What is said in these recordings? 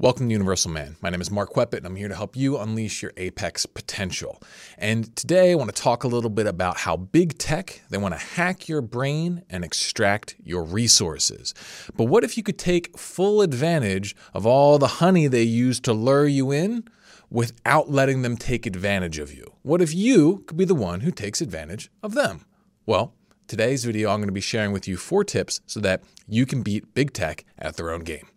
Welcome to Universal Man. My name is Mark Weppett, and I'm here to help you unleash your apex potential. And today I want to talk a little bit about how big tech, they want to hack your brain and extract your resources. But what if you could take full advantage of all the honey they use to lure you in without letting them take advantage of you? What if you could be the one who takes advantage of them? Well, today's video I'm going to be sharing with you four tips so that you can beat big tech at their own game.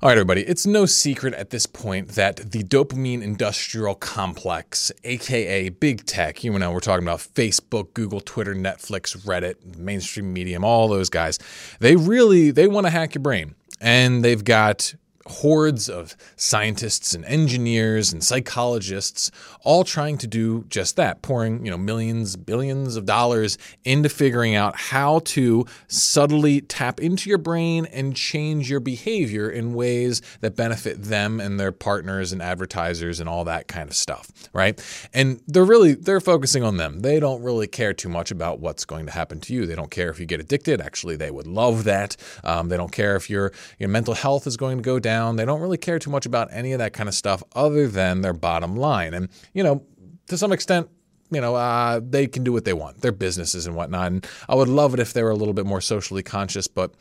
All right, everybody, it's no secret at this point that the dopamine industrial complex, aka big tech, you know, we're talking about Facebook, Google, Twitter, Netflix, Reddit, mainstream medium, all those guys, they really they want to hack your brain. And they've got hordes of scientists and engineers and psychologists all trying to do just that, pouring, you know, millions, billions of dollars into figuring out how to subtly tap into your brain and change your behavior in ways that benefit them and their partners and advertisers and all that kind of stuff, right? And they're really they're focusing on them. They don't really care too much about what's going to happen to you. They don't care if you get addicted. Actually, they would love that. Um, they don't care if your your mental health is going to go down down. They don't really care too much about any of that kind of stuff other than their bottom line. And, you know, to some extent, you know, uh, they can do what they want, their businesses and whatnot. And I would love it if they were a little bit more socially conscious, but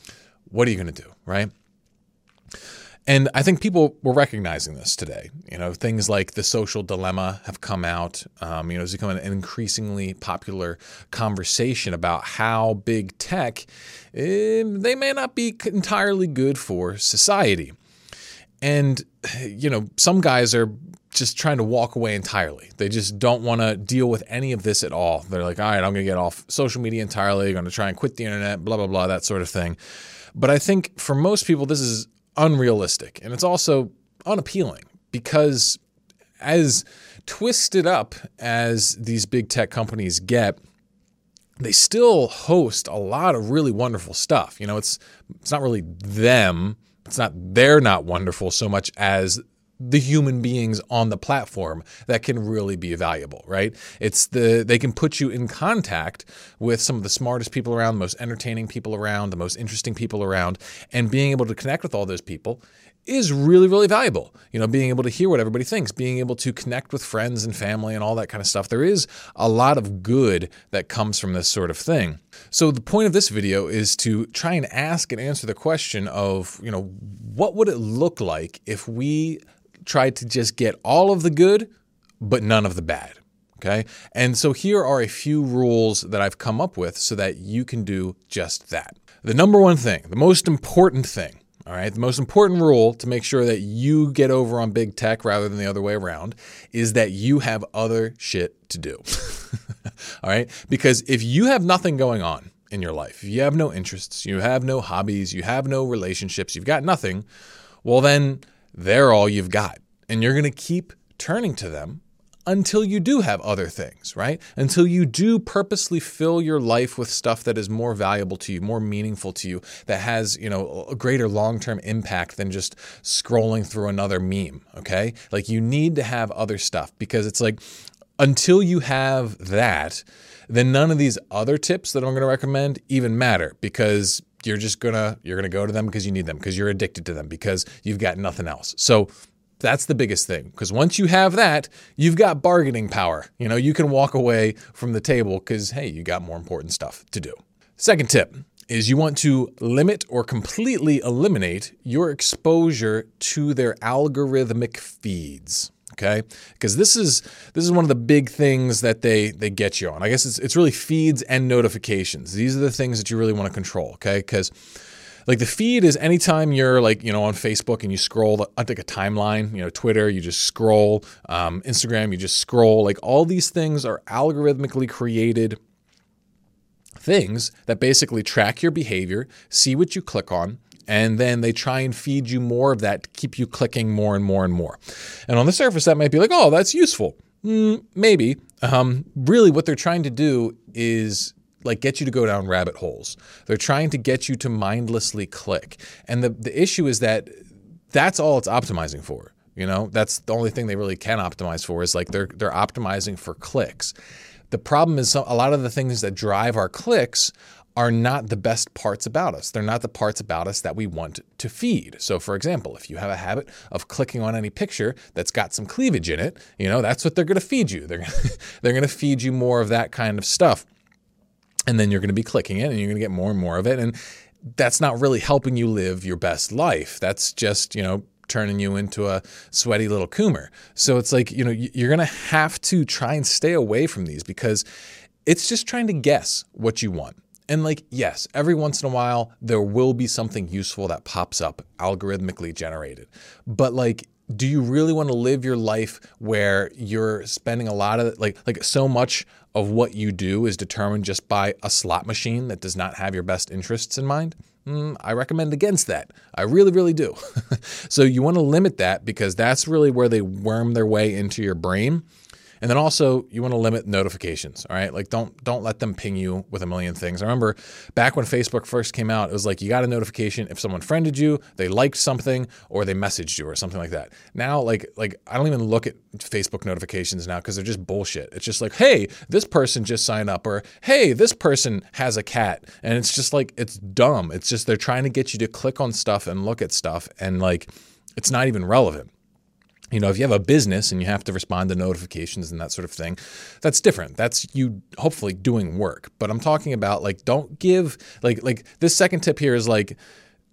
what are you going to do, right? And I think people were recognizing this today. You know, things like the social dilemma have come out. Um, you know, it's become an increasingly popular conversation about how big tech, eh, they may not be entirely good for society. And, you know, some guys are just trying to walk away entirely. They just don't want to deal with any of this at all. They're like, all right, I'm going to get off social media entirely, going to try and quit the internet, blah, blah, blah, that sort of thing. But I think for most people, this is unrealistic. And it's also unappealing because as twisted up as these big tech companies get, they still host a lot of really wonderful stuff. You know, it's it's not really them it's not they're not wonderful so much as the human beings on the platform that can really be valuable, right? It's the they can put you in contact with some of the smartest people around, the most entertaining people around, the most interesting people around, and being able to connect with all those people is really, really valuable. You know, being able to hear what everybody thinks, being able to connect with friends and family and all that kind of stuff. There is a lot of good that comes from this sort of thing. So the point of this video is to try and ask and answer the question of, you know, what would it look like if we tried to just get all of the good, but none of the bad? Okay. And so here are a few rules that I've come up with so that you can do just that. The number one thing, the most important thing, all right. The most important rule to make sure that you get over on big tech rather than the other way around is that you have other shit to do. All right. Because if you have nothing going on in your life, if you have no interests, you have no hobbies, you have no relationships, you've got nothing, well, then they're all you've got. And you're going to keep turning to them until you do have other things, right? Until you do purposely fill your life with stuff that is more valuable to you, more meaningful to you, that has, you know, a greater long-term impact than just scrolling through another meme, okay? Like you need to have other stuff because it's like until you have that, then none of these other tips that I'm going to recommend even matter because you're just to you're to go to them because you need them because you're addicted to them because you've got nothing else. So that's the biggest thing because once you have that, you've got bargaining power. You know, you can walk away from the table because, hey, you got more important stuff to do. Second tip is you want to limit or completely eliminate your exposure to their algorithmic feeds okay? Because this is this is one of the big things that they they get you on. I guess it's, it's really feeds and notifications. These are the things that you really want to control okay? Because like the feed is anytime you're like you know on facebook and you scroll I think a timeline you know twitter you just scroll um, instagram you just scroll like all these things are algorithmically created things that basically track your behavior see what you click on and then they try and feed you more of that to keep you clicking more and more and more and on the surface that might be like oh that's useful mm, maybe um, really what they're trying to do is like get you to go down rabbit holes. They're trying to get you to mindlessly click. And the, the issue is that that's all it's optimizing for. You know, that's the only thing they really can optimize for is like they're they're optimizing for clicks. The problem is a lot of the things that drive our clicks are not the best parts about us. They're not the parts about us that we want to feed. So, for example, if you have a habit of clicking on any picture that's got some cleavage in it, you know, that's what they're going to feed you. They're, they're going to feed you more of that kind of stuff. And then you're going to be clicking it and you're going to get more and more of it. And that's not really helping you live your best life. That's just, you know, turning you into a sweaty little coomer. So it's like, you know, you're going to have to try and stay away from these because it's just trying to guess what you want. And like, yes, every once in a while, there will be something useful that pops up algorithmically generated. But like, do you really want to live your life where you're spending a lot of like like so much of what you do is determined just by a slot machine that does not have your best interests in mind? Mm, I recommend against that. I really, really do. so you want to limit that because that's really where they worm their way into your brain. And then also you want to limit notifications, all right? Like don't don't let them ping you with a million things. I remember back when Facebook first came out, it was like you got a notification if someone friended you, they liked something or they messaged you or something like that. Now like like I don't even look at Facebook notifications now cuz they're just bullshit. It's just like, "Hey, this person just signed up," or "Hey, this person has a cat." And it's just like it's dumb. It's just they're trying to get you to click on stuff and look at stuff and like it's not even relevant you know, if you have a business and you have to respond to notifications and that sort of thing, that's different. That's you hopefully doing work. But I'm talking about like don't give like like this second tip here is like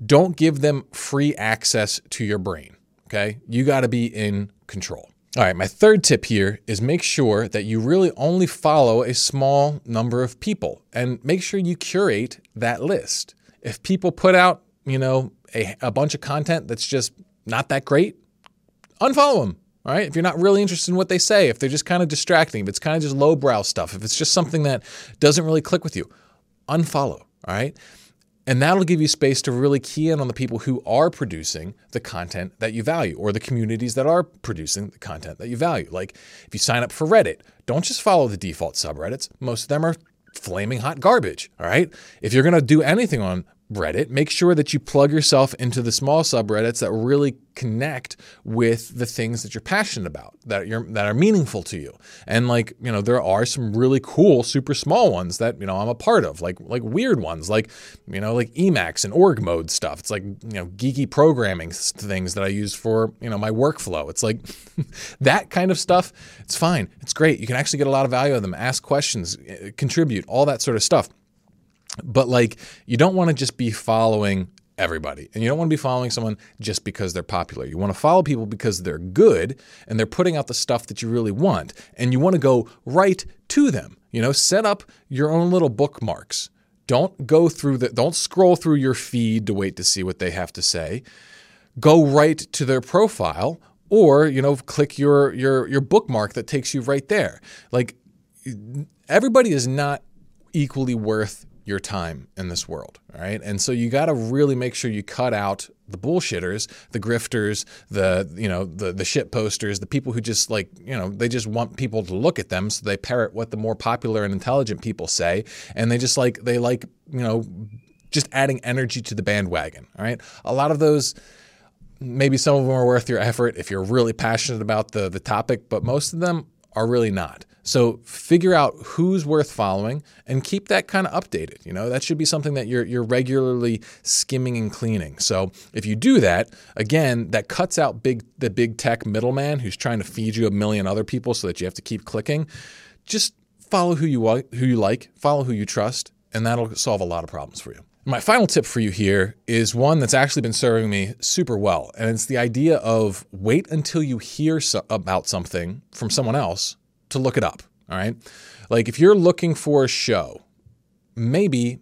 don't give them free access to your brain. Okay? You got to be in control. All right, my third tip here is make sure that you really only follow a small number of people and make sure you curate that list. If people put out, you know, a, a bunch of content that's just not that great, unfollow them. All right. If you're not really interested in what they say, if they're just kind of distracting, if it's kind of just lowbrow stuff, if it's just something that doesn't really click with you, unfollow. All right. And that'll give you space to really key in on the people who are producing the content that you value or the communities that are producing the content that you value. Like if you sign up for Reddit, don't just follow the default subreddits. Most of them are flaming hot garbage. All right. If you're going to do anything on Reddit, make sure that you plug yourself into the small subreddits that really connect with the things that you're passionate about, that you're that are meaningful to you. And like, you know, there are some really cool super small ones that, you know, I'm a part of, like like weird ones, like, you know, like Emacs and org mode stuff. It's like, you know, geeky programming things that I use for, you know, my workflow. It's like that kind of stuff, it's fine. It's great. You can actually get a lot of value out of them, ask questions, eh, contribute, all that sort of stuff. But like, you don't want to just be following everybody. And you don't want to be following someone just because they're popular. You want to follow people because they're good and they're putting out the stuff that you really want. And you want to go right to them. You know, set up your own little bookmarks. Don't go through the don't scroll through your feed to wait to see what they have to say. Go right to their profile or, you know, click your your your bookmark that takes you right there. Like everybody is not equally worth your time in this world, all right? And so you got to really make sure you cut out the bullshitters, the grifters, the you know the the shit posters, the people who just like you know they just want people to look at them, so they parrot what the more popular and intelligent people say, and they just like they like you know just adding energy to the bandwagon. All right, a lot of those. Maybe some of them are worth your effort if you're really passionate about the the topic, but most of them are really not. So figure out who's worth following and keep that kind of updated. You know, that should be something that you're you're regularly skimming and cleaning. So if you do that, again, that cuts out big the big tech middleman who's trying to feed you a million other people so that you have to keep clicking. Just follow who you who you like, follow who you trust, and that'll solve a lot of problems for you. My final tip for you here is one that's actually been serving me super well. And it's the idea of wait until you hear so- about something from someone else to look it up. All right. Like if you're looking for a show, maybe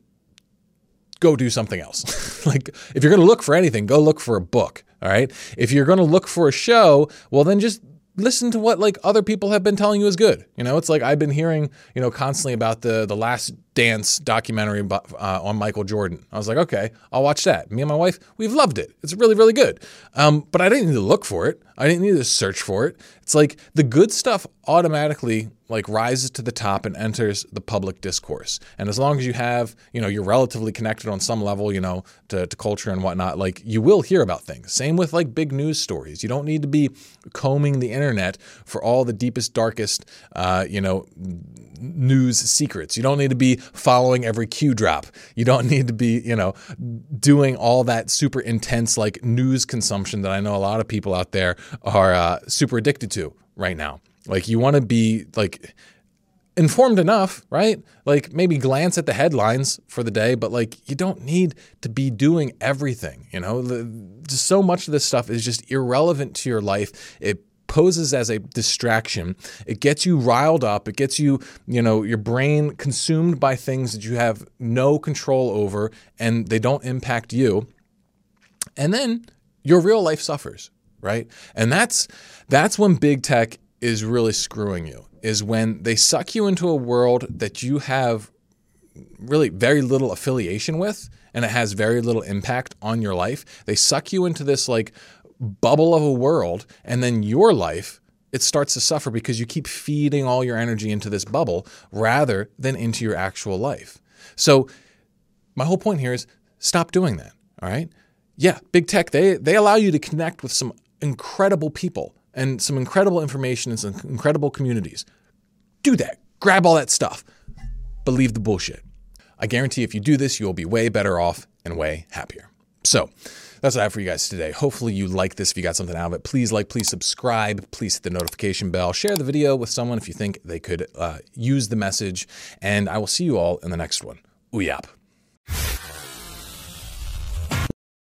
go do something else. like if you're going to look for anything, go look for a book. All right. If you're going to look for a show, well, then just listen to what like other people have been telling you is good. You know, it's like I've been hearing, you know, constantly about the the last dance documentary uh, on Michael Jordan. I was like, okay, I'll watch that. Me and my wife, we've loved it. It's really, really good. Um, but I didn't need to look for it. I didn't need to search for it. It's like the good stuff automatically like rises to the top and enters the public discourse. And as long as you have, you know, you're relatively connected on some level, you know, to, to culture and whatnot, like you will hear about things. Same with like big news stories. You don't need to be combing the internet for all the deepest, darkest, uh, you know, news secrets. You don't need to be following every Q drop. You don't need to be, you know, doing all that super intense like news consumption that I know a lot of people out there are uh, super addicted to right now. Like you want to be like informed enough, right? Like maybe glance at the headlines for the day, but like you don't need to be doing everything. You know, the, so much of this stuff is just irrelevant to your life. It poses as a distraction. It gets you riled up. It gets you, you know, your brain consumed by things that you have no control over and they don't impact you. And then your real life suffers, right? And that's that's when big tech is really screwing you is when they suck you into a world that you have really very little affiliation with and it has very little impact on your life. They suck you into this like bubble of a world and then your life it starts to suffer because you keep feeding all your energy into this bubble rather than into your actual life. So my whole point here is stop doing that, all right? Yeah, big tech they they allow you to connect with some incredible people and some incredible information and some incredible communities. Do that. Grab all that stuff. Believe the bullshit. I guarantee if you do this, you'll be way better off and way happier. So, that's what I have for you guys today. Hopefully, you like this. If you got something out of it, please like, please subscribe, please hit the notification bell, share the video with someone if you think they could uh, use the message, and I will see you all in the next one. Uyap.